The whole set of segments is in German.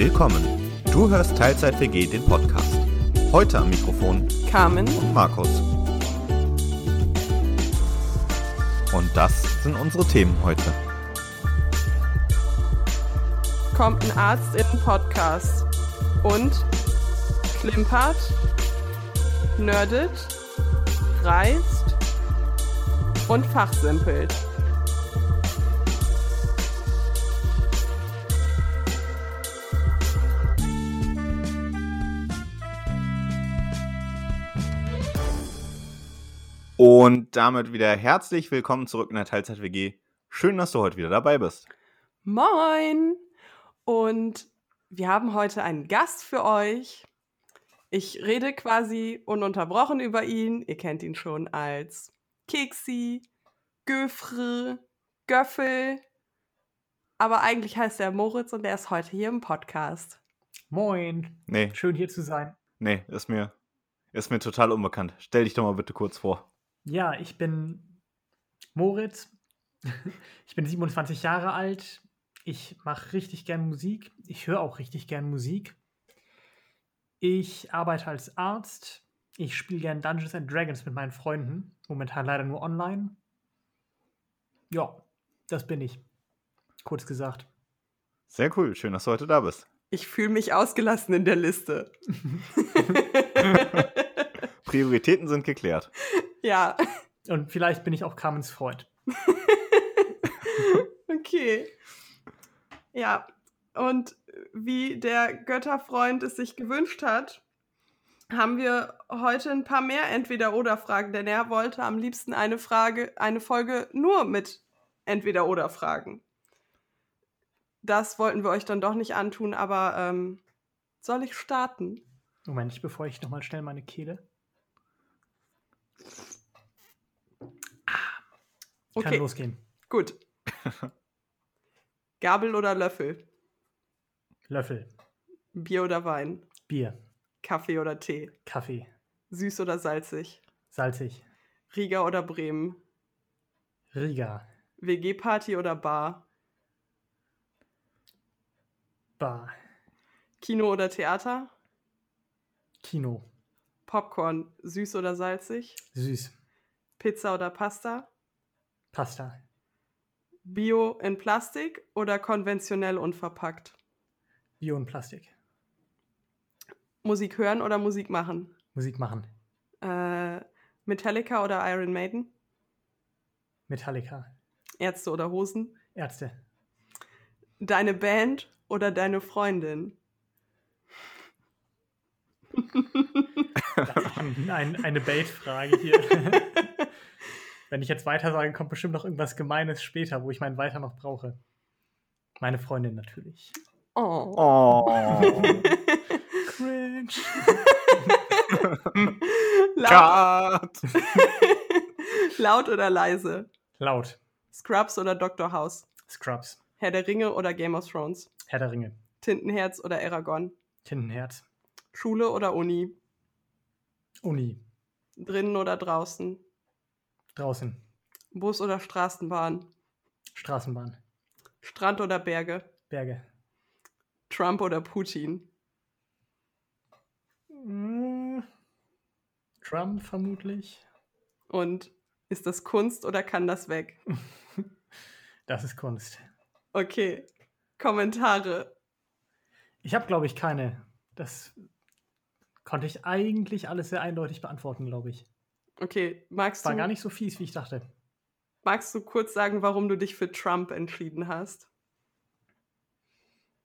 Willkommen. Du hörst Teilzeit WG, den Podcast. Heute am Mikrofon Carmen und Markus. Und das sind unsere Themen heute. kommt ein Arzt in den Podcast und klimpert, nerdet, reist und fachsimpelt. Und damit wieder herzlich willkommen zurück in der Teilzeit WG. Schön, dass du heute wieder dabei bist. Moin! Und wir haben heute einen Gast für euch. Ich rede quasi ununterbrochen über ihn. Ihr kennt ihn schon als Keksi, Göfre, Göffel. Aber eigentlich heißt er Moritz und er ist heute hier im Podcast. Moin. Nee, Schön hier zu sein. nee, ist mir, ist mir total unbekannt. Stell dich doch mal bitte kurz vor. Ja, ich bin Moritz. Ich bin 27 Jahre alt. Ich mache richtig gern Musik. Ich höre auch richtig gern Musik. Ich arbeite als Arzt. Ich spiele gern Dungeons and Dragons mit meinen Freunden. Momentan leider nur online. Ja, das bin ich. Kurz gesagt. Sehr cool, schön, dass du heute da bist. Ich fühle mich ausgelassen in der Liste. Prioritäten sind geklärt. ja, Und vielleicht bin ich auch Carmens Freund. okay. Ja, und wie der Götterfreund es sich gewünscht hat, haben wir heute ein paar mehr Entweder-Oder-Fragen, denn er wollte am liebsten eine Frage, eine Folge nur mit Entweder-Oder-Fragen. Das wollten wir euch dann doch nicht antun, aber ähm, soll ich starten? Moment, bevor ich nochmal schnell meine Kehle. Kann Okay, losgehen. gut. Gabel oder Löffel? Löffel, Bier oder Wein? Bier, Kaffee oder Tee? Kaffee, Süß oder salzig? salzig, Riga oder Bremen? Riga, WG-Party oder Bar? Bar, Kino oder Theater? Kino, Popcorn, süß oder salzig? süß, Pizza oder Pasta? Pasta, Bio in Plastik oder konventionell unverpackt? Bio und Plastik, Musik hören oder Musik machen? Musik machen, Äh, Metallica oder Iron Maiden? Metallica, Ärzte oder Hosen? Ärzte, Deine Band oder deine Freundin? Das ist ein, eine Bait-Frage hier. Wenn ich jetzt weiter sage, kommt bestimmt noch irgendwas Gemeines später, wo ich mein Weiter noch brauche. Meine Freundin natürlich. Oh. Oh. Cringe. Laut, laut oder leise? Laut. Scrubs oder Dr. House? Scrubs. Herr der Ringe oder Game of Thrones? Herr der Ringe. Tintenherz oder Aragon? Tintenherz. Schule oder Uni? Uni. Drinnen oder draußen? Draußen. Bus oder Straßenbahn? Straßenbahn. Strand oder Berge? Berge. Trump oder Putin? Mm. Trump vermutlich. Und ist das Kunst oder kann das weg? Das ist Kunst. Okay. Kommentare. Ich habe, glaube ich, keine. Das konnte ich eigentlich alles sehr eindeutig beantworten, glaube ich. Okay, magst War du, gar nicht so fies, wie ich dachte. magst du kurz sagen, warum du dich für Trump entschieden hast?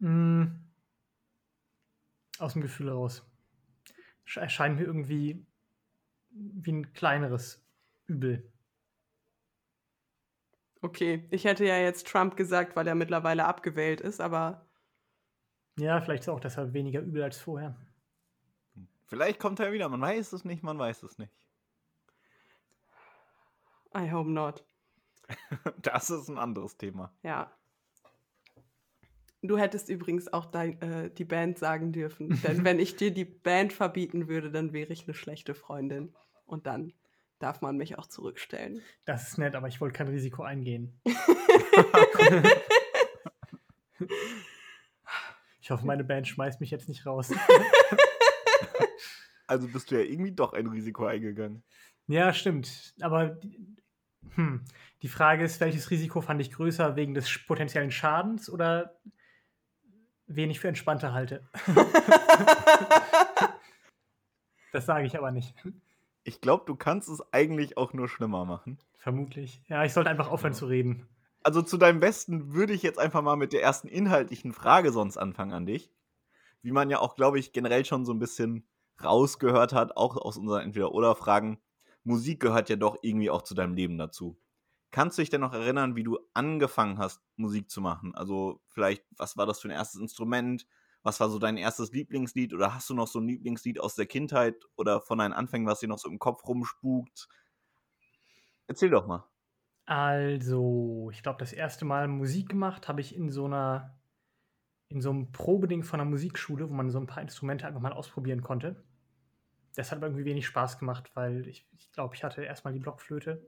Mm. Aus dem Gefühl raus. Sch- Erscheint mir irgendwie wie ein kleineres Übel. Okay, ich hätte ja jetzt Trump gesagt, weil er mittlerweile abgewählt ist, aber Ja, vielleicht ist auch deshalb weniger übel als vorher. Vielleicht kommt er wieder, man weiß es nicht, man weiß es nicht. I hope not. Das ist ein anderes Thema. Ja. Du hättest übrigens auch dein, äh, die Band sagen dürfen. Denn wenn ich dir die Band verbieten würde, dann wäre ich eine schlechte Freundin. Und dann darf man mich auch zurückstellen. Das ist nett, aber ich wollte kein Risiko eingehen. Ich hoffe, meine Band schmeißt mich jetzt nicht raus. Also bist du ja irgendwie doch ein Risiko eingegangen. Ja, stimmt. Aber hm, die Frage ist, welches Risiko fand ich größer wegen des potenziellen Schadens oder wen ich für entspannter halte? das sage ich aber nicht. Ich glaube, du kannst es eigentlich auch nur schlimmer machen. Vermutlich. Ja, ich sollte einfach aufhören zu reden. Also zu deinem Besten würde ich jetzt einfach mal mit der ersten inhaltlichen Frage sonst anfangen an dich. Wie man ja auch, glaube ich, generell schon so ein bisschen rausgehört hat, auch aus unseren Entweder-Oder-Fragen. Musik gehört ja doch irgendwie auch zu deinem Leben dazu. Kannst du dich denn noch erinnern, wie du angefangen hast, Musik zu machen? Also vielleicht, was war das für ein erstes Instrument? Was war so dein erstes Lieblingslied? Oder hast du noch so ein Lieblingslied aus der Kindheit oder von deinen Anfängen, was dir noch so im Kopf rumspukt? Erzähl doch mal. Also, ich glaube, das erste Mal Musik gemacht habe ich in so einer, in so einem Probeding von einer Musikschule, wo man so ein paar Instrumente einfach mal ausprobieren konnte. Das hat aber irgendwie wenig Spaß gemacht, weil ich, ich glaube, ich hatte erstmal die Blockflöte.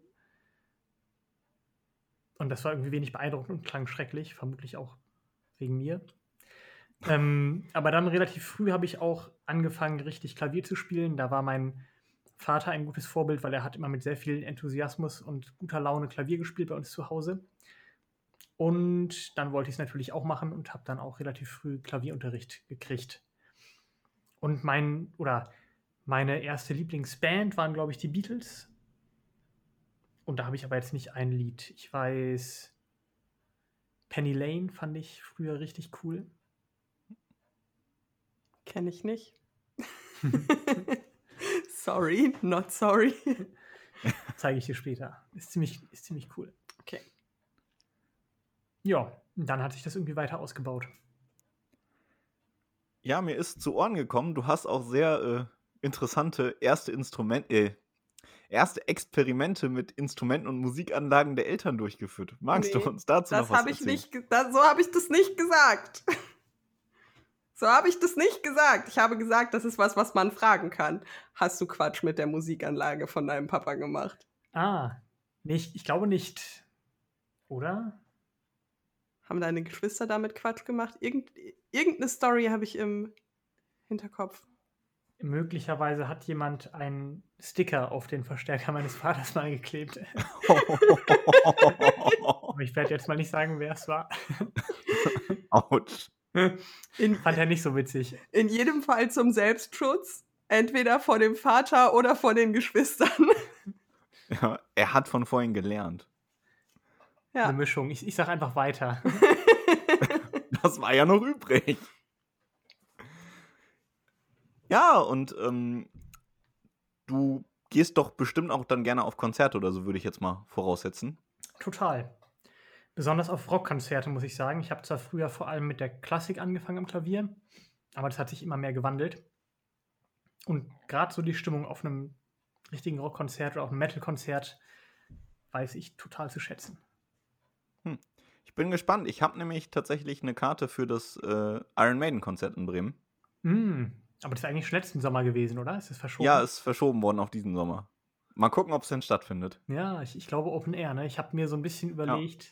Und das war irgendwie wenig beeindruckend und klang schrecklich, vermutlich auch wegen mir. ähm, aber dann relativ früh habe ich auch angefangen, richtig Klavier zu spielen. Da war mein Vater ein gutes Vorbild, weil er hat immer mit sehr viel Enthusiasmus und guter Laune Klavier gespielt bei uns zu Hause. Und dann wollte ich es natürlich auch machen und habe dann auch relativ früh Klavierunterricht gekriegt. Und mein, oder meine erste Lieblingsband waren, glaube ich, die Beatles. Und da habe ich aber jetzt nicht ein Lied. Ich weiß, Penny Lane fand ich früher richtig cool. Kenne ich nicht. sorry, not sorry. Zeige ich dir später. Ist ziemlich, ist ziemlich cool. Okay. Ja, dann hat sich das irgendwie weiter ausgebaut. Ja, mir ist zu Ohren gekommen, du hast auch sehr äh, interessante erste Instrumente, äh, erste Experimente mit Instrumenten und Musikanlagen der Eltern durchgeführt. Magst nee, du uns dazu noch was hab erzählen? Ich nicht, das, so habe ich das nicht gesagt. So habe ich das nicht gesagt. Ich habe gesagt, das ist was, was man fragen kann. Hast du Quatsch mit der Musikanlage von deinem Papa gemacht? Ah, nicht, ich glaube nicht. Oder? Haben deine Geschwister damit Quatsch gemacht? Irgend, irgendeine Story habe ich im Hinterkopf. Möglicherweise hat jemand einen Sticker auf den Verstärker meines Vaters mal geklebt. Aber ich werde jetzt mal nicht sagen, wer es war. Autsch. In, Fand er nicht so witzig. In jedem Fall zum Selbstschutz. Entweder vor dem Vater oder vor den Geschwistern. Ja, er hat von vorhin gelernt. Ja. Eine Mischung. Ich, ich sag einfach weiter. das war ja noch übrig. Ja, und ähm, du gehst doch bestimmt auch dann gerne auf Konzerte oder so, würde ich jetzt mal voraussetzen. Total. Besonders auf Rockkonzerte, muss ich sagen. Ich habe zwar früher vor allem mit der Klassik angefangen am Klavier, aber das hat sich immer mehr gewandelt. Und gerade so die Stimmung auf einem richtigen Rockkonzert oder auf einem Metalkonzert weiß ich total zu schätzen. Hm. Ich bin gespannt. Ich habe nämlich tatsächlich eine Karte für das äh, Iron Maiden-Konzert in Bremen. Mm, aber das ist eigentlich schon letzten Sommer gewesen, oder? Ist es verschoben? Ja, ist verschoben worden auf diesen Sommer. Mal gucken, ob es denn stattfindet. Ja, ich, ich, glaube Open Air. Ne? Ich habe mir so ein bisschen überlegt, ja.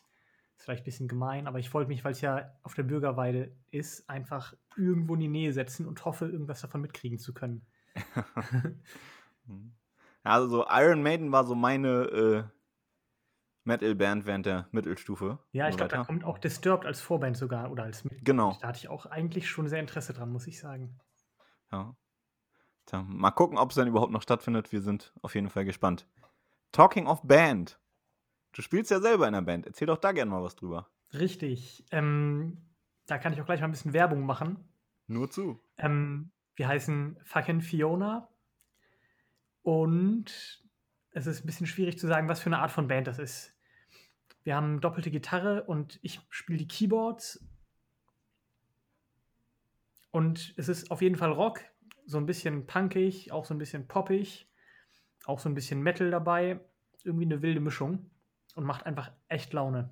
ist vielleicht ein bisschen gemein, aber ich wollte mich, weil es ja auf der Bürgerweide ist, einfach irgendwo in die Nähe setzen und hoffe, irgendwas davon mitkriegen zu können. also so Iron Maiden war so meine äh, Metal-Band während der Mittelstufe. Ja, ich glaube, da kommt auch Disturbed als Vorband sogar oder als Mitglied. Genau. Da hatte ich auch eigentlich schon sehr Interesse dran, muss ich sagen. Ja. Tja, mal gucken, ob es dann überhaupt noch stattfindet. Wir sind auf jeden Fall gespannt. Talking of Band. Du spielst ja selber in der Band. Erzähl doch da gerne mal was drüber. Richtig. Ähm, da kann ich auch gleich mal ein bisschen Werbung machen. Nur zu. Ähm, wir heißen fucking Fiona. Und es ist ein bisschen schwierig zu sagen, was für eine Art von Band das ist. Wir haben doppelte Gitarre und ich spiele die Keyboards. Und es ist auf jeden Fall Rock, so ein bisschen punkig, auch so ein bisschen poppig, auch so ein bisschen Metal dabei. Irgendwie eine wilde Mischung und macht einfach echt Laune.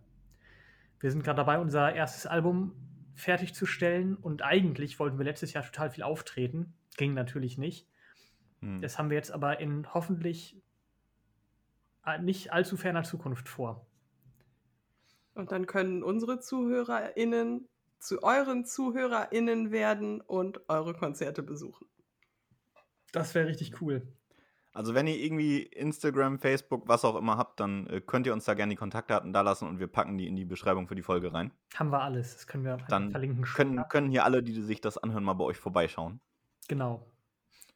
Wir sind gerade dabei, unser erstes Album fertigzustellen und eigentlich wollten wir letztes Jahr total viel auftreten. Ging natürlich nicht. Hm. Das haben wir jetzt aber in hoffentlich äh, nicht allzu ferner Zukunft vor. Und dann können unsere ZuhörerInnen zu euren ZuhörerInnen werden und eure Konzerte besuchen. Das wäre richtig cool. Also wenn ihr irgendwie Instagram, Facebook, was auch immer habt, dann äh, könnt ihr uns da gerne die Kontaktdaten da lassen und wir packen die in die Beschreibung für die Folge rein. Haben wir alles. Das können wir dann verlinken. Können, können hier alle, die sich das anhören, mal bei euch vorbeischauen. Genau.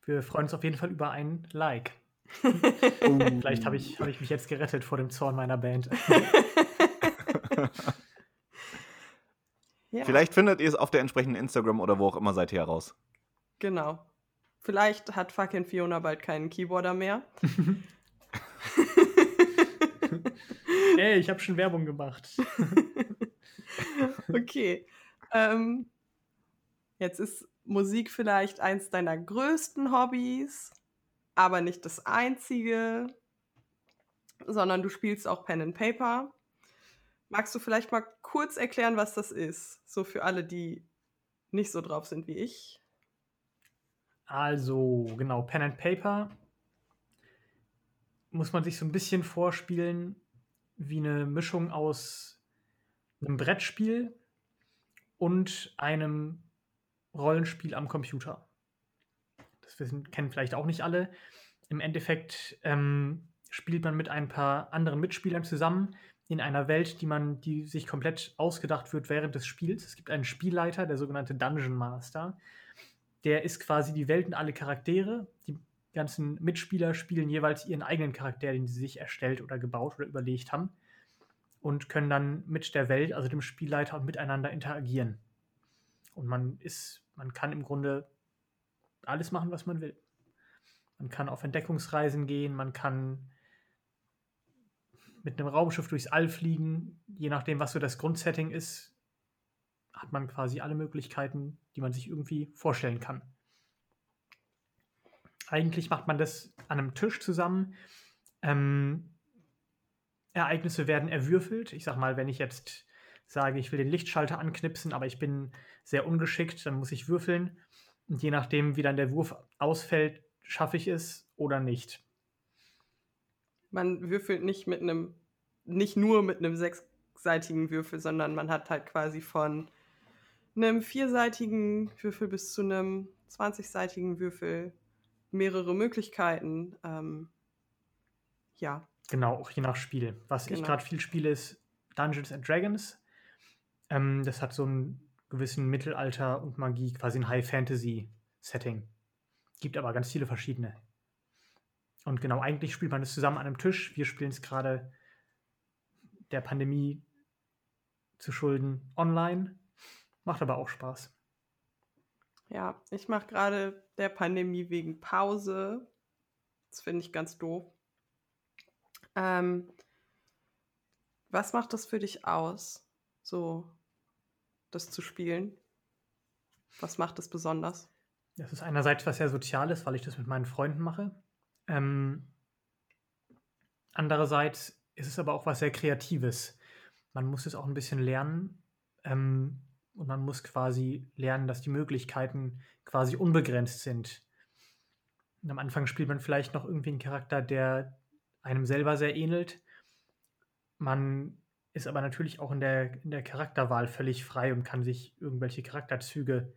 Wir freuen uns auf jeden Fall über ein Like. Vielleicht habe ich, hab ich mich jetzt gerettet vor dem Zorn meiner Band. ja. Vielleicht findet ihr es auf der entsprechenden Instagram oder wo auch immer seid ihr heraus. Genau. Vielleicht hat fucking Fiona bald keinen Keyboarder mehr. Ey, ich habe schon Werbung gemacht. okay. Ähm, jetzt ist Musik vielleicht eins deiner größten Hobbys, aber nicht das einzige, sondern du spielst auch Pen and Paper. Magst du vielleicht mal kurz erklären, was das ist? So für alle, die nicht so drauf sind wie ich. Also, genau, Pen and Paper muss man sich so ein bisschen vorspielen wie eine Mischung aus einem Brettspiel und einem Rollenspiel am Computer. Das wissen, kennen vielleicht auch nicht alle. Im Endeffekt ähm, spielt man mit ein paar anderen Mitspielern zusammen in einer Welt, die man, die sich komplett ausgedacht wird während des Spiels. Es gibt einen Spielleiter, der sogenannte Dungeon Master, der ist quasi die Welt und alle Charaktere. Die ganzen Mitspieler spielen jeweils ihren eigenen Charakter, den sie sich erstellt oder gebaut oder überlegt haben. Und können dann mit der Welt, also dem Spielleiter und miteinander interagieren. Und man ist, man kann im Grunde alles machen, was man will. Man kann auf Entdeckungsreisen gehen, man kann mit einem Raumschiff durchs All fliegen, je nachdem, was so das Grundsetting ist, hat man quasi alle Möglichkeiten, die man sich irgendwie vorstellen kann. Eigentlich macht man das an einem Tisch zusammen. Ähm, Ereignisse werden erwürfelt. Ich sag mal, wenn ich jetzt sage, ich will den Lichtschalter anknipsen, aber ich bin sehr ungeschickt, dann muss ich würfeln. Und je nachdem, wie dann der Wurf ausfällt, schaffe ich es oder nicht. Man würfelt nicht mit einem, nicht nur mit einem sechsseitigen Würfel, sondern man hat halt quasi von einem vierseitigen Würfel bis zu einem 20-seitigen Würfel mehrere Möglichkeiten. Ähm, ja. Genau, auch je nach Spiel. Was genau. ich gerade viel spiele, ist Dungeons and Dragons. Ähm, das hat so einen gewissen Mittelalter und Magie, quasi ein High-Fantasy-Setting. Gibt aber ganz viele verschiedene. Und genau, eigentlich spielt man es zusammen an einem Tisch. Wir spielen es gerade der Pandemie zu Schulden online. Macht aber auch Spaß. Ja, ich mache gerade der Pandemie wegen Pause. Das finde ich ganz doof. Ähm, was macht das für dich aus, so das zu spielen? Was macht das besonders? Das ist einerseits was sehr Soziales, weil ich das mit meinen Freunden mache. Ähm, andererseits ist es aber auch was sehr Kreatives. Man muss es auch ein bisschen lernen. Ähm, und man muss quasi lernen, dass die Möglichkeiten quasi unbegrenzt sind. Und am Anfang spielt man vielleicht noch irgendwie einen Charakter, der einem selber sehr ähnelt. Man ist aber natürlich auch in der, in der Charakterwahl völlig frei und kann sich irgendwelche Charakterzüge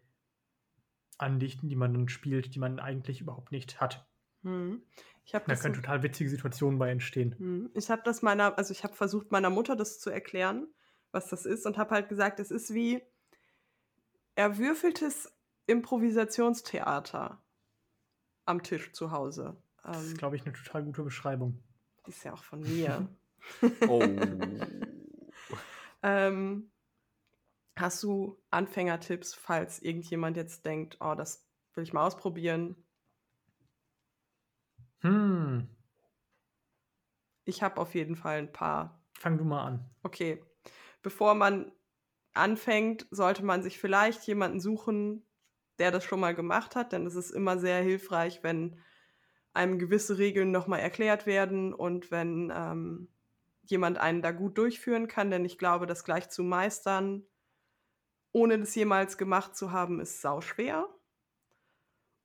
andichten, die man dann spielt, die man eigentlich überhaupt nicht hat. Hm. da können total witzige Situationen bei entstehen. Hm. Ich habe das meiner, also ich habe versucht, meiner Mutter das zu erklären, was das ist, und habe halt gesagt, es ist wie erwürfeltes Improvisationstheater am Tisch zu Hause. Das ist, ähm, glaube ich, eine total gute Beschreibung. Die ist ja auch von mir. oh. ähm, hast du Anfängertipps, falls irgendjemand jetzt denkt, oh, das will ich mal ausprobieren? Hm. Ich habe auf jeden Fall ein paar. Fang du mal an. Okay. Bevor man anfängt, sollte man sich vielleicht jemanden suchen, der das schon mal gemacht hat, denn es ist immer sehr hilfreich, wenn einem gewisse Regeln nochmal erklärt werden und wenn ähm, jemand einen da gut durchführen kann, denn ich glaube, das gleich zu meistern, ohne das jemals gemacht zu haben, ist sau schwer.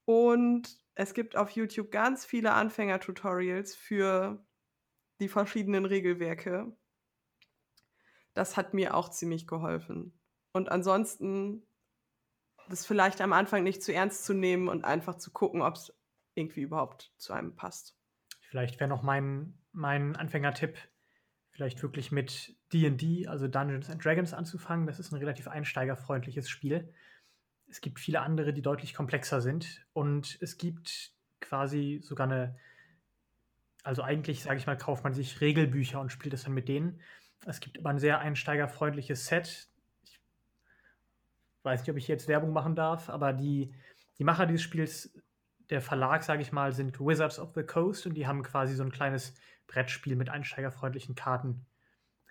Und es gibt auf YouTube ganz viele Anfänger-Tutorials für die verschiedenen Regelwerke das hat mir auch ziemlich geholfen. und ansonsten das vielleicht am Anfang nicht zu ernst zu nehmen und einfach zu gucken, ob es irgendwie überhaupt zu einem passt. Vielleicht wäre noch mein, mein Anfängertipp, vielleicht wirklich mit DD, also Dungeons and Dragons, anzufangen. Das ist ein relativ einsteigerfreundliches Spiel. Es gibt viele andere, die deutlich komplexer sind. Und es gibt quasi sogar eine, also eigentlich, sage ich mal, kauft man sich Regelbücher und spielt das dann mit denen. Es gibt aber ein sehr einsteigerfreundliches Set. Ich weiß nicht, ob ich jetzt Werbung machen darf, aber die, die Macher dieses Spiels, der Verlag, sage ich mal, sind Wizards of the Coast und die haben quasi so ein kleines Brettspiel mit einsteigerfreundlichen Karten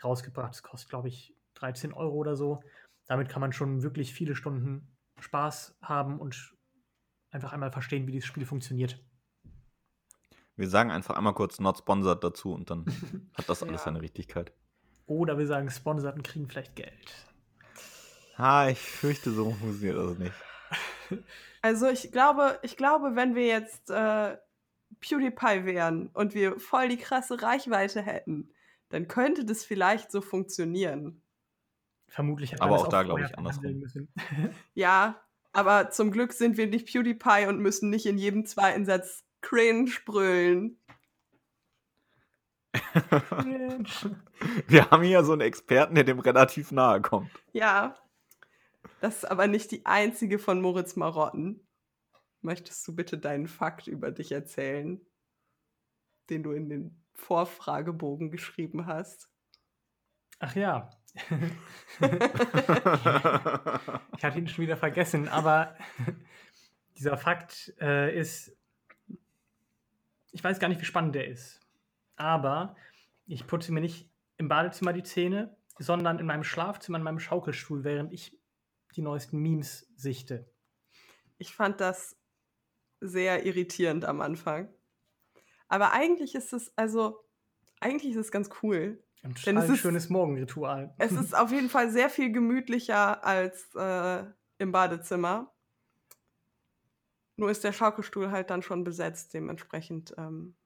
rausgebracht. Das kostet, glaube ich, 13 Euro oder so. Damit kann man schon wirklich viele Stunden Spaß haben und einfach einmal verstehen, wie dieses Spiel funktioniert. Wir sagen einfach einmal kurz not sponsored dazu und dann hat das alles ja. seine Richtigkeit. Oder wir sagen sponsored und kriegen vielleicht Geld. Ah, ich fürchte, so funktioniert das nicht. Also ich glaube, ich glaube, wenn wir jetzt äh, PewDiePie wären und wir voll die krasse Reichweite hätten, dann könnte das vielleicht so funktionieren. Vermutlich. Aber auch da glaube ich andersrum. ja, aber zum Glück sind wir nicht PewDiePie und müssen nicht in jedem zweiten Satz cringe brüllen. wir haben hier so einen Experten, der dem relativ nahe kommt. Ja. Das ist aber nicht die einzige von Moritz Marotten. Möchtest du bitte deinen Fakt über dich erzählen, den du in den Vorfragebogen geschrieben hast? Ach ja, ich hatte ihn schon wieder vergessen, aber dieser Fakt äh, ist, ich weiß gar nicht, wie spannend der ist. Aber ich putze mir nicht im Badezimmer die Zähne, sondern in meinem Schlafzimmer, in meinem Schaukelstuhl, während ich die neuesten Memes sichte. Ich fand das sehr irritierend am Anfang. Aber eigentlich ist es, also, eigentlich ist es ganz cool. Ein Denn es ist, schönes Morgenritual. Es ist auf jeden Fall sehr viel gemütlicher als äh, im Badezimmer. Nur ist der Schaukelstuhl halt dann schon besetzt. Dementsprechend ähm,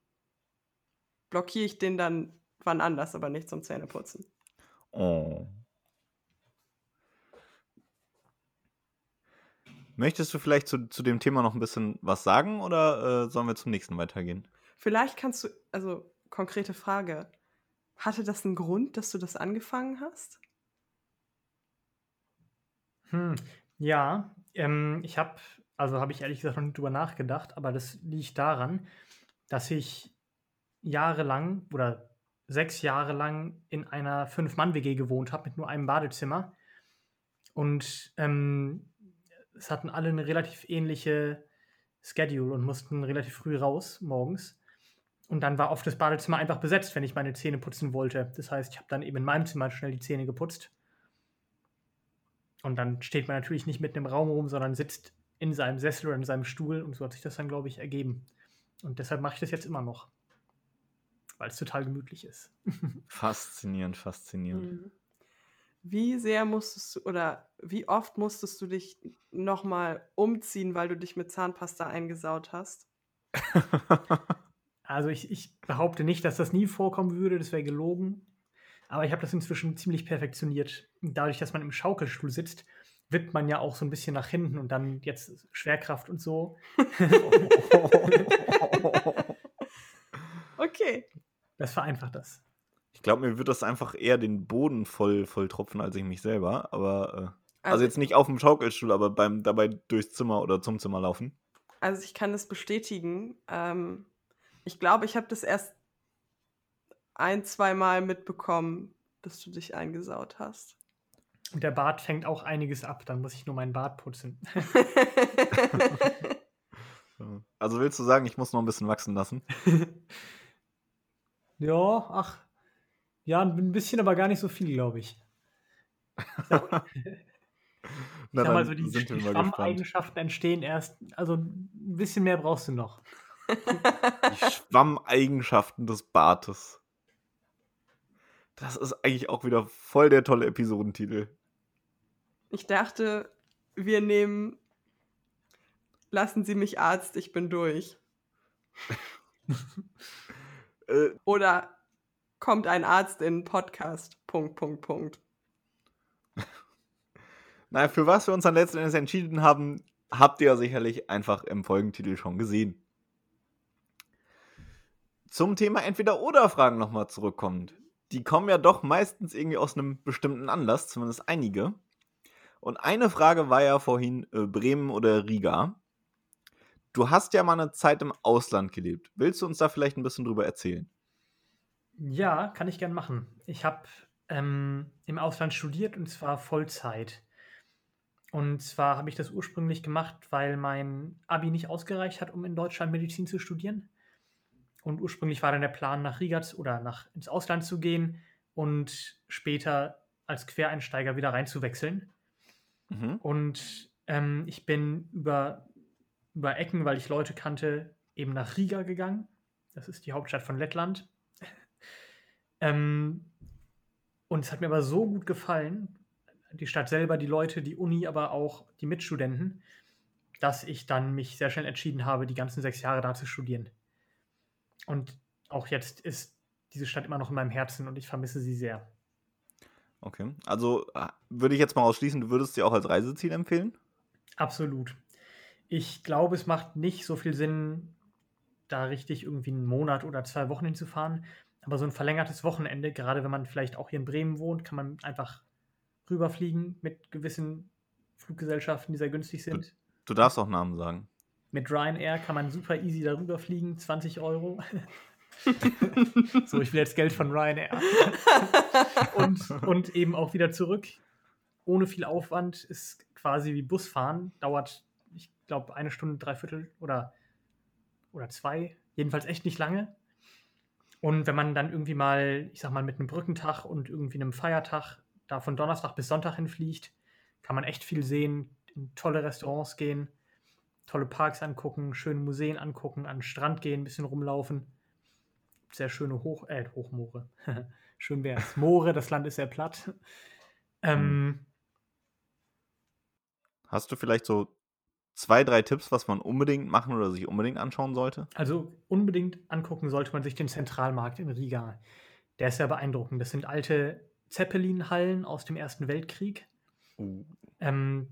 blockiere ich den dann wann anders, aber nicht zum Zähneputzen. Oh. Möchtest du vielleicht zu, zu dem Thema noch ein bisschen was sagen oder äh, sollen wir zum nächsten weitergehen? Vielleicht kannst du, also konkrete Frage, hatte das einen Grund, dass du das angefangen hast? Hm, ja, ähm, ich habe, also habe ich ehrlich gesagt noch nicht drüber nachgedacht, aber das liegt daran, dass ich jahrelang oder sechs Jahre lang in einer Fünf-Mann-WG gewohnt habe mit nur einem Badezimmer. Und ähm, es hatten alle eine relativ ähnliche Schedule und mussten relativ früh raus morgens. Und dann war oft das Badezimmer einfach besetzt, wenn ich meine Zähne putzen wollte. Das heißt, ich habe dann eben in meinem Zimmer schnell die Zähne geputzt. Und dann steht man natürlich nicht mitten im Raum rum, sondern sitzt in seinem Sessel oder in seinem Stuhl. Und so hat sich das dann, glaube ich, ergeben. Und deshalb mache ich das jetzt immer noch. Weil es total gemütlich ist. faszinierend, faszinierend. Mhm. Wie sehr musstest du oder wie oft musstest du dich nochmal umziehen, weil du dich mit Zahnpasta eingesaut hast? Also ich, ich behaupte nicht, dass das nie vorkommen würde, das wäre gelogen. Aber ich habe das inzwischen ziemlich perfektioniert. Dadurch, dass man im Schaukelstuhl sitzt, wippt man ja auch so ein bisschen nach hinten und dann jetzt Schwerkraft und so. okay. Das vereinfacht das. Ich glaube, mir wird das einfach eher den Boden voll, voll tropfen als ich mich selber. Aber äh, also, also, jetzt nicht auf dem Schaukelstuhl, aber beim dabei durchs Zimmer oder zum Zimmer laufen. Also ich kann das bestätigen. Ähm, ich glaube, ich habe das erst ein, zwei Mal mitbekommen, dass du dich eingesaut hast. Und der Bart fängt auch einiges ab, dann muss ich nur meinen Bart putzen. also willst du sagen, ich muss noch ein bisschen wachsen lassen? ja, ach, ja, ein bisschen, aber gar nicht so viel, glaube ich. ich sag, Na, sag mal so, die, die Schwammeigenschaften entstehen erst, also ein bisschen mehr brauchst du noch. Die Schwammeigenschaften des Bartes. Das ist eigentlich auch wieder voll der tolle Episodentitel. Ich dachte, wir nehmen Lassen Sie mich Arzt, ich bin durch. äh, Oder kommt ein Arzt in Podcast. Punkt, Punkt, Punkt. naja, für was wir uns dann letzten Endes entschieden haben, habt ihr ja sicherlich einfach im Folgentitel schon gesehen. Zum Thema Entweder-Oder-Fragen nochmal zurückkommt. Die kommen ja doch meistens irgendwie aus einem bestimmten Anlass, zumindest einige. Und eine Frage war ja vorhin äh, Bremen oder Riga. Du hast ja mal eine Zeit im Ausland gelebt. Willst du uns da vielleicht ein bisschen drüber erzählen? Ja, kann ich gern machen. Ich habe ähm, im Ausland studiert und zwar Vollzeit. Und zwar habe ich das ursprünglich gemacht, weil mein Abi nicht ausgereicht hat, um in Deutschland Medizin zu studieren. Und ursprünglich war dann der Plan, nach Riga oder nach, ins Ausland zu gehen und später als Quereinsteiger wieder reinzuwechseln. Mhm. Und ähm, ich bin über, über Ecken, weil ich Leute kannte, eben nach Riga gegangen. Das ist die Hauptstadt von Lettland. ähm, und es hat mir aber so gut gefallen, die Stadt selber, die Leute, die Uni, aber auch die Mitstudenten, dass ich dann mich sehr schnell entschieden habe, die ganzen sechs Jahre da zu studieren. Und auch jetzt ist diese Stadt immer noch in meinem Herzen und ich vermisse sie sehr. Okay, also äh, würde ich jetzt mal ausschließen, du würdest sie auch als Reiseziel empfehlen? Absolut. Ich glaube, es macht nicht so viel Sinn, da richtig irgendwie einen Monat oder zwei Wochen hinzufahren. Aber so ein verlängertes Wochenende, gerade wenn man vielleicht auch hier in Bremen wohnt, kann man einfach rüberfliegen mit gewissen Fluggesellschaften, die sehr günstig sind. Du, du darfst auch Namen sagen. Mit Ryanair kann man super easy darüber fliegen, 20 Euro. so, ich will jetzt Geld von Ryanair. und, und eben auch wieder zurück. Ohne viel Aufwand ist quasi wie Busfahren. Dauert, ich glaube, eine Stunde, dreiviertel oder, oder zwei. Jedenfalls echt nicht lange. Und wenn man dann irgendwie mal, ich sag mal, mit einem Brückentag und irgendwie einem Feiertag da von Donnerstag bis Sonntag hinfliegt, kann man echt viel sehen, in tolle Restaurants gehen, tolle Parks angucken, schöne Museen angucken, an den Strand gehen, ein bisschen rumlaufen. Sehr schöne Hoch, äh, Hochmoore. Schön wäre es. Moore, das Land ist sehr platt. Ähm, hm. Hast du vielleicht so zwei, drei Tipps, was man unbedingt machen oder sich unbedingt anschauen sollte? Also unbedingt angucken sollte man sich den Zentralmarkt in Riga. Der ist sehr beeindruckend. Das sind alte Zeppelin-Hallen aus dem Ersten Weltkrieg. Uh. Ähm,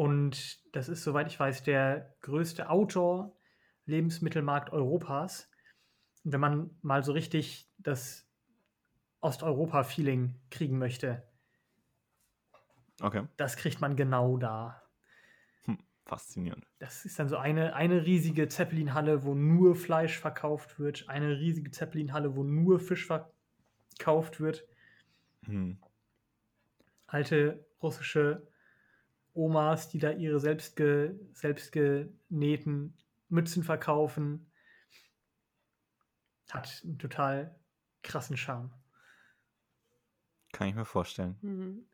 und das ist, soweit ich weiß, der größte Outdoor-Lebensmittelmarkt Europas. Und wenn man mal so richtig das Osteuropa-Feeling kriegen möchte, okay. das kriegt man genau da. Hm, faszinierend. Das ist dann so eine, eine riesige Zeppelin-Halle, wo nur Fleisch verkauft wird, eine riesige Zeppelin-Halle, wo nur Fisch verkauft wird. Hm. Alte russische Omas, die da ihre selbstge, selbstgenähten Mützen verkaufen. Hat einen total krassen Charme. Kann ich mir vorstellen. Mhm.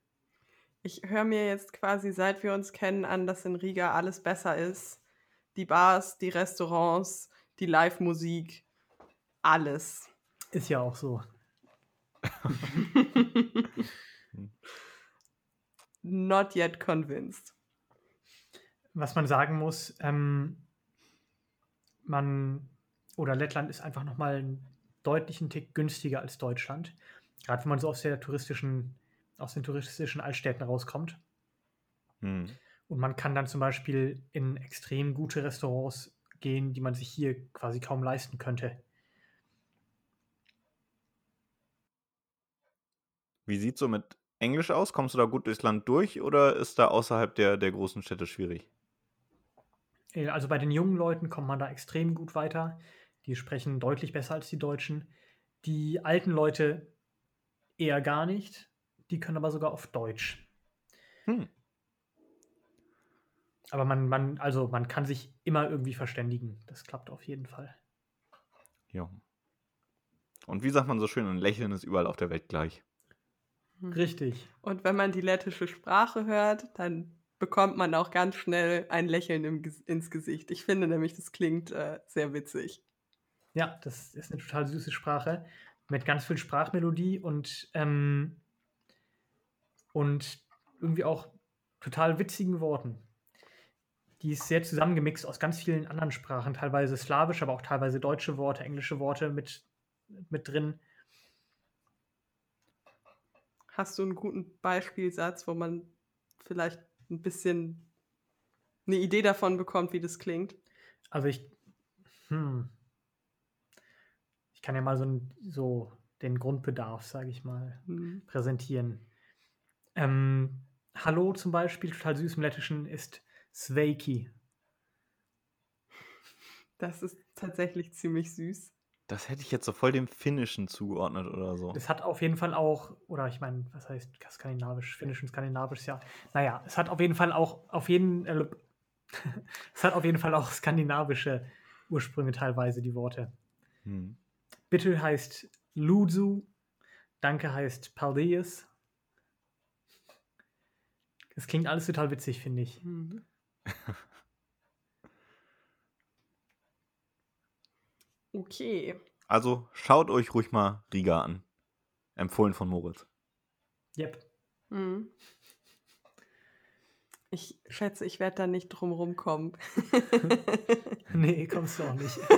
Ich höre mir jetzt quasi, seit wir uns kennen, an, dass in Riga alles besser ist. Die Bars, die Restaurants, die Live-Musik, alles. Ist ja auch so. Not yet convinced. Was man sagen muss, ähm, man oder Lettland ist einfach nochmal einen deutlichen Tick günstiger als Deutschland. Gerade wenn man so aus der touristischen, aus den touristischen Altstädten rauskommt. Hm. Und man kann dann zum Beispiel in extrem gute Restaurants gehen, die man sich hier quasi kaum leisten könnte. Wie sieht so mit Englisch aus? Kommst du da gut durchs Land durch oder ist da außerhalb der, der großen Städte schwierig? Äh, also bei den jungen Leuten kommt man da extrem gut weiter. Die sprechen deutlich besser als die Deutschen. Die alten Leute eher gar nicht. Die können aber sogar auf Deutsch. Hm. Aber man, man, also man kann sich immer irgendwie verständigen. Das klappt auf jeden Fall. Ja. Und wie sagt man so schön, ein Lächeln ist überall auf der Welt gleich. Hm. Richtig. Und wenn man die lettische Sprache hört, dann bekommt man auch ganz schnell ein Lächeln im, ins Gesicht. Ich finde nämlich, das klingt äh, sehr witzig. Ja, das ist eine total süße Sprache mit ganz viel Sprachmelodie und, ähm, und irgendwie auch total witzigen Worten. Die ist sehr zusammengemixt aus ganz vielen anderen Sprachen, teilweise slawisch, aber auch teilweise deutsche Worte, englische Worte mit, mit drin. Hast du einen guten Beispielsatz, wo man vielleicht ein bisschen eine Idee davon bekommt, wie das klingt. Also ich, hm, ich kann ja mal so, ein, so den Grundbedarf, sage ich mal, Mhm. präsentieren. Ähm, Hallo zum Beispiel, total süß im Lettischen, ist Sveiki. Das ist tatsächlich ziemlich süß. Das hätte ich jetzt so voll dem Finnischen zugeordnet oder so. Es hat auf jeden Fall auch, oder ich meine, was heißt skandinavisch, finnisch und skandinavisch, ja. Naja, es hat auf jeden Fall auch, auf jeden, äh, es hat auf jeden Fall auch skandinavische Ursprünge teilweise, die Worte. Hm. Bitte heißt Luzu, Danke heißt Paldeus. Das klingt alles total witzig, finde ich. Mhm. Okay. Also schaut euch ruhig mal Riga an. Empfohlen von Moritz. Yep. Mhm. Ich schätze, ich werde da nicht drum rumkommen. Nee, kommst du auch nicht.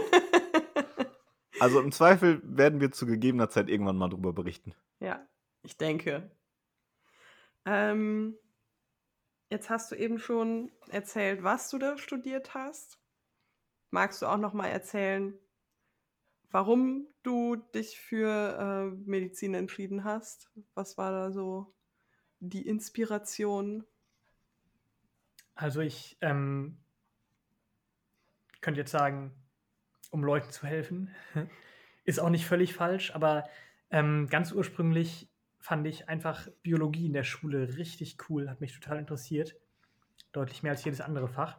Also im Zweifel werden wir zu gegebener Zeit irgendwann mal drüber berichten. Ja, ich denke. Ähm, jetzt hast du eben schon erzählt, was du da studiert hast. Magst du auch noch mal erzählen, warum du dich für äh, Medizin entschieden hast? Was war da so die Inspiration? Also ich ähm, könnte jetzt sagen, um Leuten zu helfen, ist auch nicht völlig falsch, aber ähm, ganz ursprünglich fand ich einfach Biologie in der Schule richtig cool, hat mich total interessiert. Deutlich mehr als jedes andere Fach.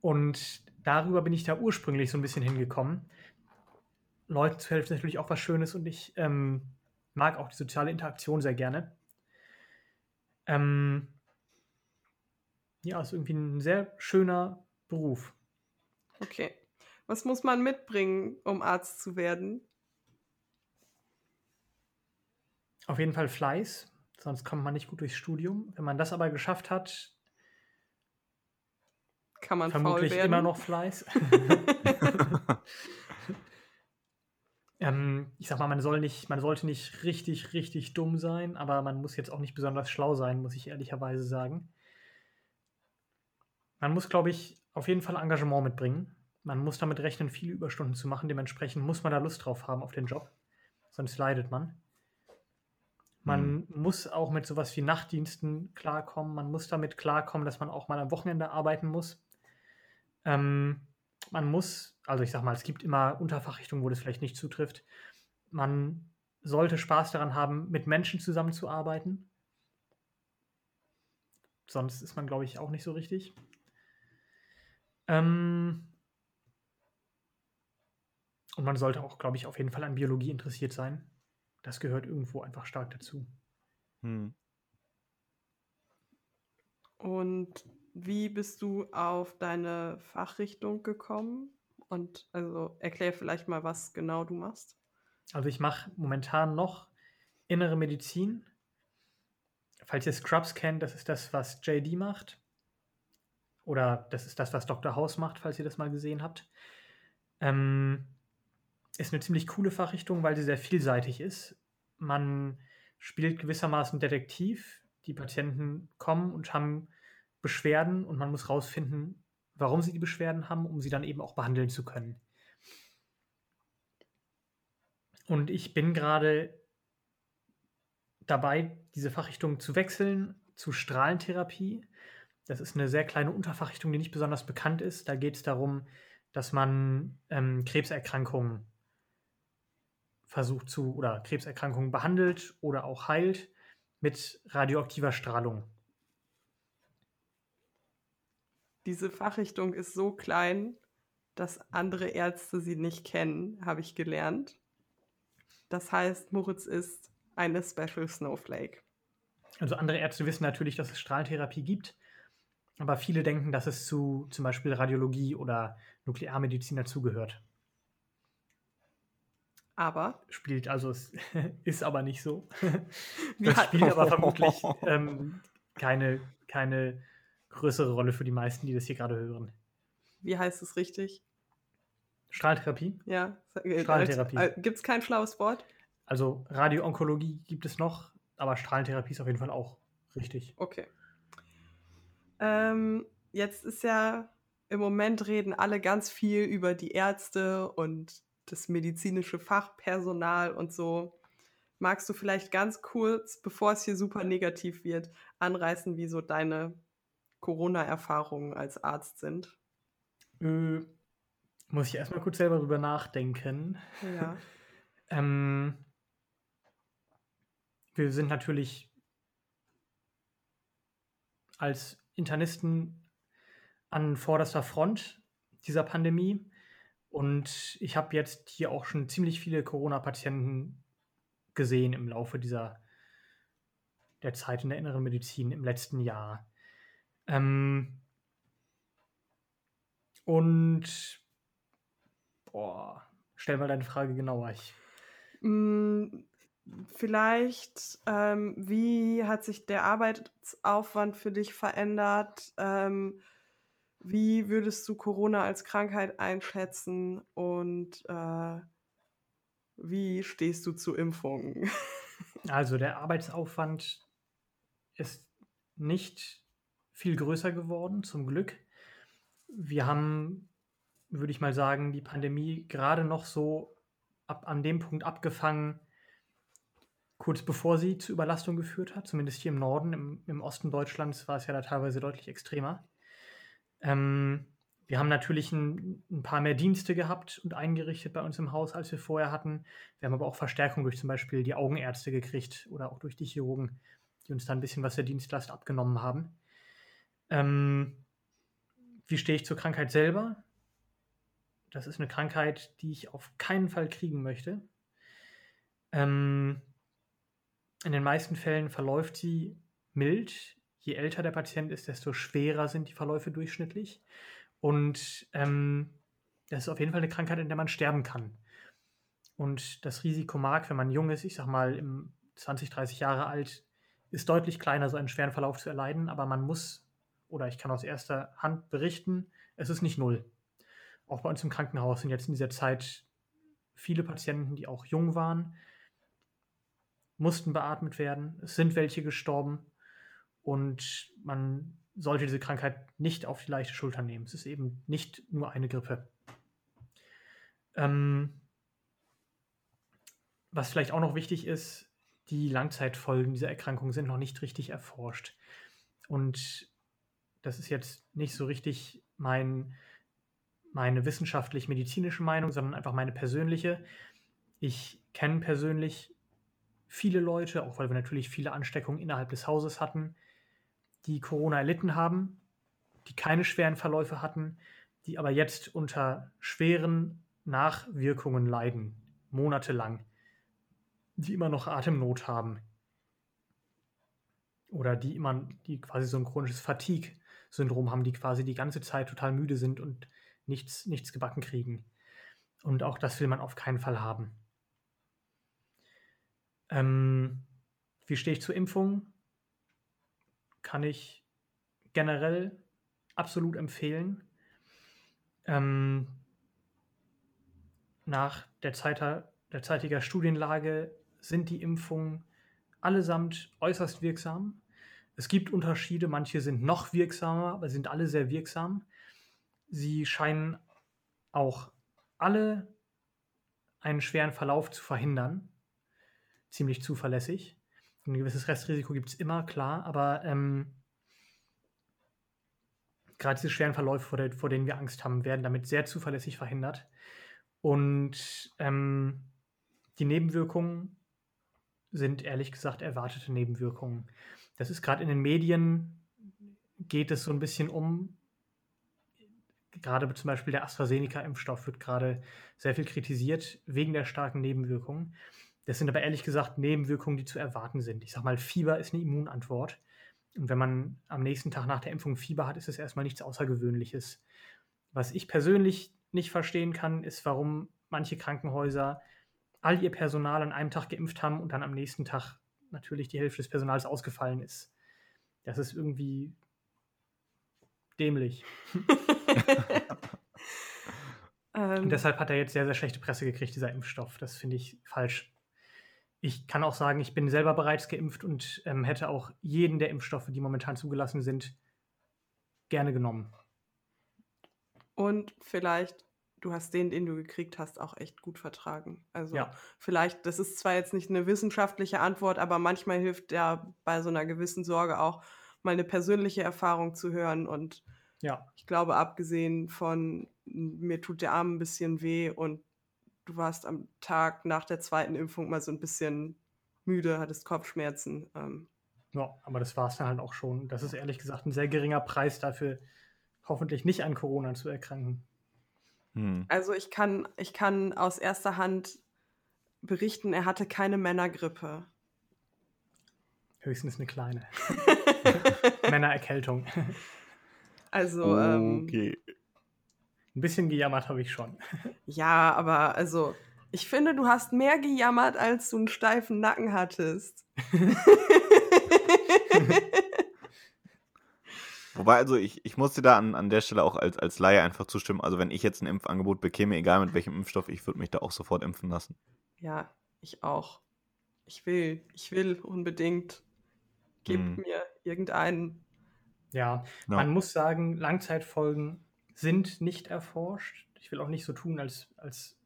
Und darüber bin ich da ursprünglich so ein bisschen hingekommen. Leuten zu helfen ist natürlich auch was Schönes und ich ähm, mag auch die soziale Interaktion sehr gerne. Ähm, ja, ist irgendwie ein sehr schöner Beruf. Okay. Was muss man mitbringen, um Arzt zu werden? Auf jeden Fall Fleiß, sonst kommt man nicht gut durchs Studium. Wenn man das aber geschafft hat, Kann man faul vermutlich werden? immer noch Fleiß. ähm, ich sag mal, man soll nicht, man sollte nicht richtig, richtig dumm sein, aber man muss jetzt auch nicht besonders schlau sein, muss ich ehrlicherweise sagen. Man muss, glaube ich, auf jeden Fall Engagement mitbringen. Man muss damit rechnen, viele Überstunden zu machen. Dementsprechend muss man da Lust drauf haben auf den Job. Sonst leidet man. Man muss auch mit sowas wie Nachtdiensten klarkommen. Man muss damit klarkommen, dass man auch mal am Wochenende arbeiten muss. Ähm, man muss, also ich sag mal, es gibt immer Unterfachrichtungen, wo das vielleicht nicht zutrifft. Man sollte Spaß daran haben, mit Menschen zusammenzuarbeiten. Sonst ist man, glaube ich, auch nicht so richtig. Ähm, und man sollte auch, glaube ich, auf jeden Fall an Biologie interessiert sein. Das gehört irgendwo einfach stark dazu. Hm. Und wie bist du auf deine Fachrichtung gekommen? Und also erklär vielleicht mal, was genau du machst. Also ich mache momentan noch innere Medizin. Falls ihr Scrubs kennt, das ist das, was JD macht. Oder das ist das, was Dr. House macht, falls ihr das mal gesehen habt. Ähm, ist eine ziemlich coole Fachrichtung, weil sie sehr vielseitig ist. Man spielt gewissermaßen Detektiv. Die Patienten kommen und haben Beschwerden und man muss rausfinden, warum sie die Beschwerden haben, um sie dann eben auch behandeln zu können. Und ich bin gerade dabei, diese Fachrichtung zu wechseln zu Strahlentherapie. Das ist eine sehr kleine Unterfachrichtung, die nicht besonders bekannt ist. Da geht es darum, dass man ähm, Krebserkrankungen versucht zu oder Krebserkrankungen behandelt oder auch heilt mit radioaktiver Strahlung. Diese Fachrichtung ist so klein, dass andere Ärzte sie nicht kennen, habe ich gelernt. Das heißt, Moritz ist eine Special Snowflake. Also andere Ärzte wissen natürlich, dass es Strahlentherapie gibt, aber viele denken, dass es zu zum Beispiel Radiologie oder Nuklearmedizin dazugehört. Aber Spielt also, es ist aber nicht so. Das spielt aber vermutlich ähm, keine, keine größere Rolle für die meisten, die das hier gerade hören. wie heißt es richtig? Strahlentherapie, Ja, Strahlentherapie. Äh, Gibt es kein schlaues Wort? also Radioonkologie gibt es noch, aber Strahlentherapie ist auf jeden Fall auch Richtig. Okay. Ähm, jetzt ist ja im Moment reden alle ganz viel über die Ärzte und das medizinische Fachpersonal und so. Magst du vielleicht ganz kurz, bevor es hier super negativ wird, anreißen, wie so deine Corona-Erfahrungen als Arzt sind? Äh, muss ich erstmal kurz selber drüber nachdenken. Ja. ähm, wir sind natürlich als Internisten an vorderster Front dieser Pandemie. Und ich habe jetzt hier auch schon ziemlich viele Corona-Patienten gesehen im Laufe dieser der Zeit in der inneren Medizin im letzten Jahr. Ähm, und boah, stell mal deine Frage genauer. Ich, Mm, Vielleicht, ähm, wie hat sich der Arbeitsaufwand für dich verändert? Ähm, wie würdest du Corona als Krankheit einschätzen und äh, wie stehst du zu Impfungen? also der Arbeitsaufwand ist nicht viel größer geworden, zum Glück. Wir haben, würde ich mal sagen, die Pandemie gerade noch so ab, an dem Punkt abgefangen, kurz bevor sie zu Überlastung geführt hat, zumindest hier im Norden, im, im Osten Deutschlands war es ja da teilweise deutlich extremer. Ähm, wir haben natürlich ein, ein, paar mehr Dienste gehabt und eingerichtet bei uns im Haus, als wir vorher hatten. Wir haben aber auch Verstärkung durch zum Beispiel die Augenärzte gekriegt oder auch durch die Chirurgen, die uns da ein bisschen was der Dienstlast abgenommen haben. Ähm, wie stehe ich zur Krankheit selber? Das ist eine Krankheit, die ich auf keinen Fall kriegen möchte. Ähm, in den meisten Fällen verläuft sie mild. Je älter der Patient ist, desto schwerer sind die Verläufe durchschnittlich. Und ähm, das ist auf jeden Fall eine Krankheit, in der man sterben kann. Und das Risiko mag, wenn man jung ist, ich sag mal im 20, 30 Jahre alt, ist deutlich kleiner, so einen schweren Verlauf zu erleiden. Aber man muss, oder ich kann aus erster Hand berichten, es ist nicht null. Auch bei uns im Krankenhaus sind jetzt in dieser Zeit viele Patienten, die auch jung waren, mussten beatmet werden. Es sind welche gestorben. Und man sollte diese Krankheit nicht auf die leichte Schulter nehmen. Es ist eben nicht nur eine Grippe. Ähm, was vielleicht auch noch wichtig ist, die Langzeitfolgen dieser Erkrankung sind noch nicht richtig erforscht. Und das ist jetzt nicht so richtig mein, meine wissenschaftlich-medizinische Meinung, sondern einfach meine persönliche. Ich kenne persönlich viele Leute, auch weil wir natürlich viele Ansteckungen innerhalb des Hauses hatten, die Corona erlitten haben, die keine schweren Verläufe hatten, die aber jetzt unter schweren Nachwirkungen leiden, monatelang, die immer noch Atemnot haben oder die immer, die quasi so ein chronisches Fatigue-Syndrom haben, die quasi die ganze Zeit total müde sind und nichts, nichts gebacken kriegen. Und auch das will man auf keinen Fall haben. Ähm, wie stehe ich zur Impfung? Kann ich generell absolut empfehlen. Ähm, nach der, Zeit, der zeitiger Studienlage sind die Impfungen allesamt äußerst wirksam. Es gibt Unterschiede, manche sind noch wirksamer, aber sind alle sehr wirksam. Sie scheinen auch alle einen schweren Verlauf zu verhindern ziemlich zuverlässig. Ein gewisses Restrisiko gibt es immer, klar, aber ähm, gerade diese schweren Verläufe, vor, der, vor, denen wir Angst haben, werden damit sehr zuverlässig verhindert. Und ähm, die Nebenwirkungen sind ehrlich gesagt erwartete Nebenwirkungen. Das ist gerade in den Medien, geht es so ein bisschen um, gerade zum Beispiel der AstraZeneca-Impfstoff wird gerade sehr viel kritisiert wegen der starken Nebenwirkungen. Das sind aber ehrlich gesagt Nebenwirkungen, die zu erwarten sind. Ich sag mal, Fieber ist eine Immunantwort. Und wenn man am nächsten Tag nach der Impfung Fieber hat, ist es erstmal nichts Außergewöhnliches. Was ich persönlich nicht verstehen kann, ist, warum manche Krankenhäuser all ihr Personal an einem Tag geimpft haben und dann am nächsten Tag natürlich die Hälfte des Personals ausgefallen ist. Das ist irgendwie dämlich. und ähm. deshalb hat er jetzt sehr, sehr schlechte Presse gekriegt, dieser Impfstoff. Das finde ich falsch. Ich kann auch sagen, ich bin selber bereits geimpft und ähm, hätte auch jeden der Impfstoffe, die momentan zugelassen sind, gerne genommen. Und vielleicht, du hast den, den du gekriegt hast, auch echt gut vertragen. Also Ja. vielleicht, das ist zwar jetzt nicht eine wissenschaftliche Antwort, aber manchmal hilft ja bei so einer gewissen Sorge auch mal eine persönliche Erfahrung zu hören. Und Ja, ich glaube, abgesehen von mir tut der Arm ein bisschen weh und du warst am Tag nach der zweiten Impfung mal so ein bisschen müde, hattest Kopfschmerzen. Ähm, ja, aber das war es dann halt auch schon. Das ist ehrlich gesagt ein sehr geringer Preis dafür, hoffentlich nicht an Corona zu erkranken. Hm. Also ich kann, ich kann aus erster Hand berichten, er hatte keine Männergrippe. Höchstens eine kleine. Männererkältung. Also, ähm, Okay. Ein bisschen gejammert habe ich schon. ja, aber also, ich finde, du hast mehr gejammert, als du einen steifen Nacken hattest. Wobei, also ich, ich muss dir da an, an der Stelle auch als, als Laie einfach zustimmen. Also wenn ich jetzt ein Impfangebot bekäme, egal mit welchem Impfstoff, ich würde mich da auch sofort impfen lassen. ja, ich auch. Ich will, ich will unbedingt. Gib Hm. mir irgendeinen. Ja, Ja. man muss sagen, Langzeitfolgen sind nicht erforscht. Ich will auch nicht so tun, als, als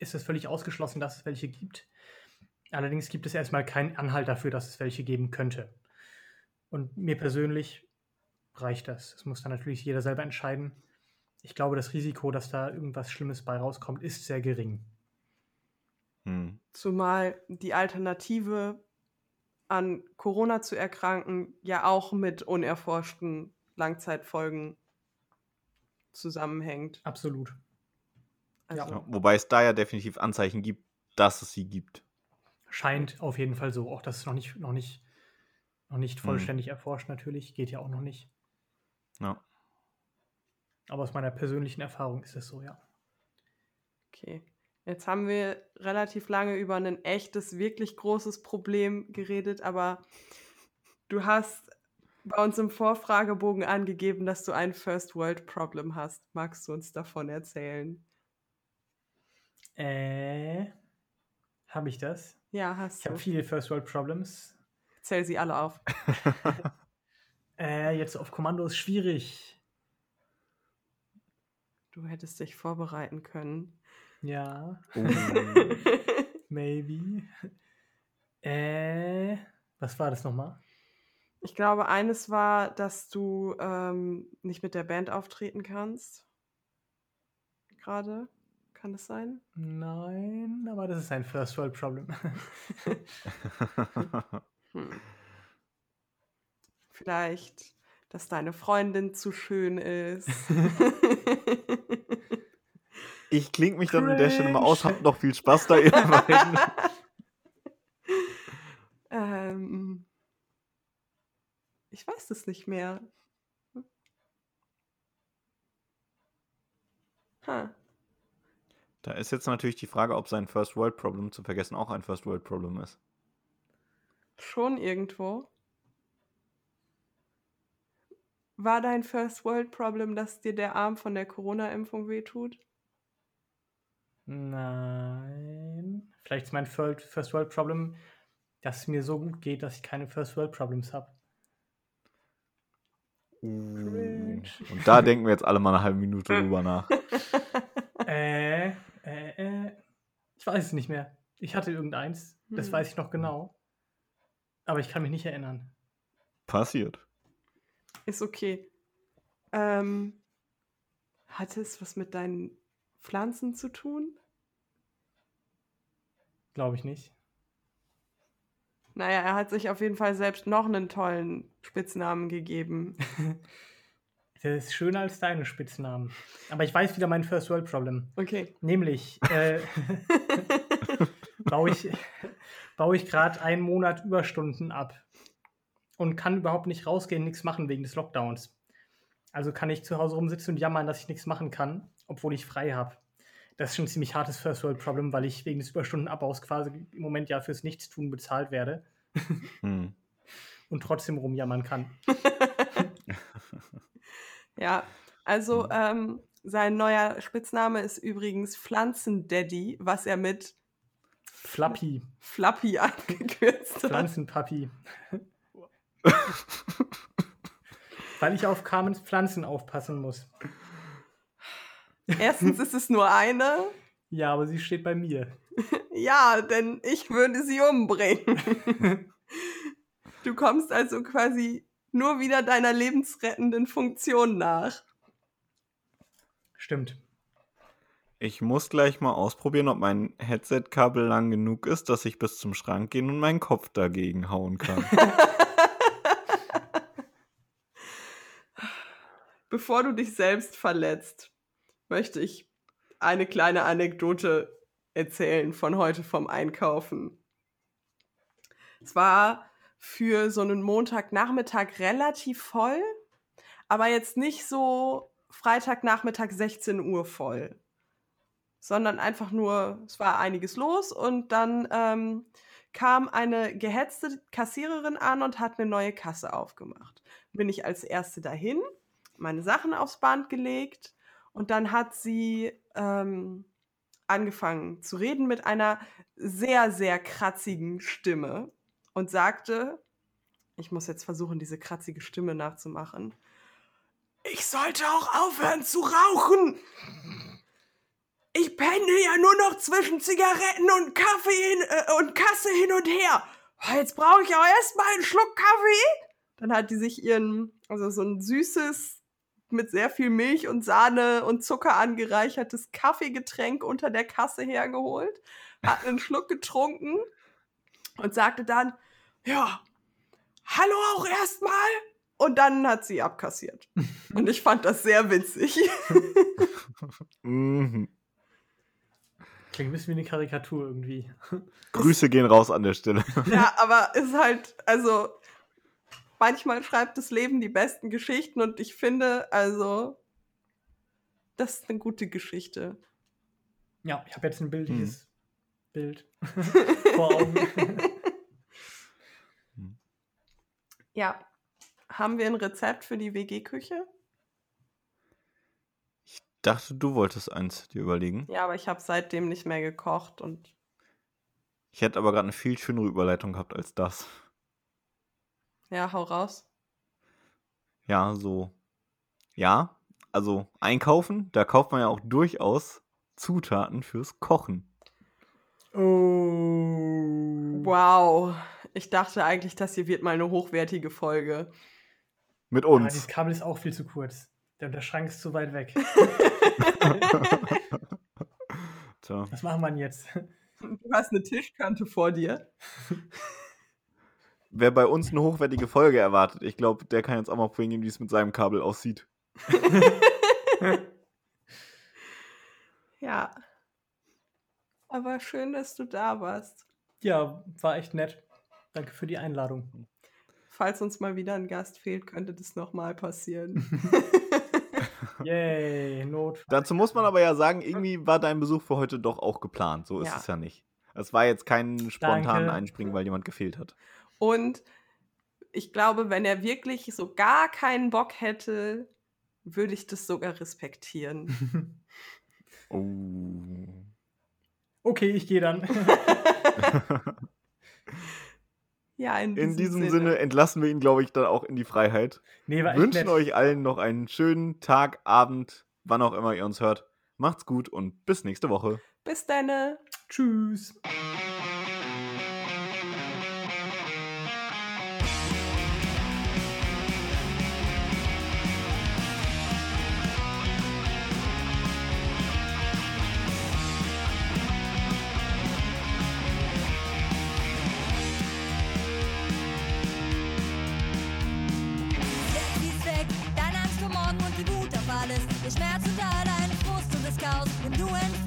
ist es völlig ausgeschlossen, dass es welche gibt. Allerdings gibt es erstmal keinen Anhalt dafür, dass es welche geben könnte. Und mir persönlich reicht das. Das muss dann natürlich jeder selber entscheiden. Ich glaube, das Risiko, dass da irgendwas Schlimmes bei rauskommt, ist sehr gering. Hm. Zumal die Alternative an Corona zu erkranken ja auch mit unerforschten Langzeitfolgen zusammenhängt. Absolut. Also, Ja, wobei es da ja definitiv Anzeichen gibt, dass es sie gibt. Scheint auf jeden Fall so. Auch das ist noch nicht, noch nicht, noch nicht Hm. vollständig erforscht, natürlich. Geht ja auch noch nicht. Ja. Aber aus meiner persönlichen Erfahrung ist es so, ja. Okay. Jetzt haben wir relativ lange über ein echtes, wirklich großes Problem geredet, aber du hast bei uns im Vorfragebogen angegeben, dass du ein First World Problem hast. Magst du uns davon erzählen? Äh, habe ich das? Ja, hast Ich du. habe viele First World Problems. Zähl sie alle auf. Äh, jetzt auf Kommando ist schwierig. Du hättest dich vorbereiten können. Ja, Oh. maybe. Äh, was war das nochmal? Ich glaube, eines war, dass du ähm, nicht mit der Band auftreten kannst. Gerade. Kann das sein? Nein, aber das ist ein First World Problem. Hm. Vielleicht, dass deine Freundin zu schön ist. ich klinge mich dann an der Stelle mal aus, habt noch viel Spaß da, beiden. ähm, ich weiß es nicht mehr. Ha. Da ist jetzt natürlich die Frage, ob sein First World Problem zu vergessen auch ein First World Problem ist. Schon irgendwo. War dein First World Problem, dass dir der Arm von der Corona-Impfung wehtut? Nein. Vielleicht ist mein Fir- First World Problem, dass es mir so gut geht, dass ich keine First World Problems habe. Und da denken wir jetzt alle mal eine halbe Minute drüber nach. äh, äh, äh. Ich weiß es nicht mehr. Ich hatte irgendeins. Das Hm. weiß ich noch genau. Aber ich kann mich nicht erinnern. Passiert. Ist okay. Ähm, hat es was mit deinen Pflanzen zu tun? Glaube ich nicht. Naja, er hat sich auf jeden Fall selbst noch einen tollen Spitznamen gegeben. Der ist schöner als deine Spitznamen. Aber ich weiß wieder mein First World Problem. Okay. Nämlich äh, baue ich, baue ich gerade einen Monat Überstunden ab und kann überhaupt nicht rausgehen, nichts machen wegen des Lockdowns. Also kann ich zu Hause rumsitzen und jammern, dass ich nichts machen kann, obwohl ich frei habe. Das ist schon ein ziemlich hartes First World Problem, weil ich wegen des Überstundenabbaus quasi im Moment ja fürs Nichtstun bezahlt werde Hm. und trotzdem rumjammern kann. Ja, also ähm, sein neuer Spitzname ist übrigens Pflanzendaddy, was er mit Flappy. Flappy abgekürzt. Pflanzenpapi. Weil ich auf Carmens Pflanzen aufpassen muss. Erstens ist es nur eine. Ja, aber sie steht bei mir. Ja, denn ich würde sie umbringen. Du kommst also quasi nur wieder deiner lebensrettenden Funktion nach. Stimmt. Ich muss gleich mal ausprobieren, ob mein Headset-Kabel lang genug ist, dass ich bis zum Schrank gehen und meinen Kopf dagegen hauen kann. Bevor du dich selbst verletzt, möchte ich eine kleine Anekdote erzählen von heute vom Einkaufen. Es war für so einen Montagnachmittag relativ voll, aber jetzt nicht so Freitagnachmittag 16 Uhr voll, sondern einfach nur, es war einiges los und dann ähm, kam eine gehetzte Kassiererin an und hat eine neue Kasse aufgemacht. Bin ich als Erste dahin, meine Sachen aufs Band gelegt und dann hat sie ähm, angefangen zu reden mit einer sehr, sehr kratzigen Stimme und sagte, ich muss jetzt versuchen, diese kratzige Stimme nachzumachen. Ich sollte auch aufhören zu rauchen. Ich penne ja nur noch zwischen Zigaretten und Kaffee hin, äh, und Kasse hin und her. Oh, Jetzt brauche ich auch erstmal einen Schluck Kaffee. Dann hat die sich ihren, also so ein süßes, mit sehr viel Milch und Sahne und Zucker angereichertes Kaffeegetränk unter der Kasse hergeholt, hat einen Schluck getrunken und sagte dann, ja, hallo auch erstmal. Und dann hat sie abkassiert. Und ich fand das sehr witzig. mhm. Klingt ein bisschen wie eine Karikatur irgendwie. Grüße gehen raus an der Stelle. ja, aber ist halt, also manchmal schreibt das Leben die besten Geschichten und ich finde, also, das ist eine gute Geschichte. Ja, ich habe jetzt ein bildliches Bild vor Augen. Ja. Haben wir ein Rezept für die WG-Küche? Dachte, du wolltest eins dir überlegen. Ja, aber ich habe seitdem nicht mehr gekocht und Ich hätte aber gerade eine viel schönere Überleitung gehabt als das. Ja, hau raus. Ja, so. Ja, also einkaufen, da kauft man ja auch durchaus Zutaten fürs Kochen. oh. Wow. Ich dachte eigentlich, das hier wird mal eine hochwertige Folge. Mit Ja, uns. dieses Kabel ist auch viel zu kurz. Der, der Schrank ist zu weit weg. Was machen wir denn jetzt? Du hast eine Tischkante vor dir. Wer bei uns eine hochwertige Folge erwartet, ich glaube, der kann jetzt auch mal bringen, wie es mit seinem Kabel aussieht. Ja. Aber schön, dass du da warst. Ja, war echt nett. Danke für die Einladung. Falls uns mal wieder ein Gast fehlt, könnte das nochmal passieren. Yay, Not. Dazu muss man aber ja sagen, irgendwie war dein Besuch für heute doch auch geplant. So ist Ja. es ja nicht. Es war jetzt kein spontan Danke. Einspringen, weil jemand gefehlt hat. Und ich glaube, wenn er wirklich so gar keinen Bock hätte, würde ich das sogar respektieren. Oh. Okay, ich gehe dann. Ja, in diesem, In diesem Sinne entlassen wir ihn, glaube ich, dann auch in die Freiheit. Nee, Wünschen euch allen noch einen schönen Tag, Abend, wann auch immer ihr uns hört. Macht's gut und bis nächste Woche. Bis dann. Tschüss. Alles. Der Schmerz und all dein Frust und das Chaos, dem du entfliehen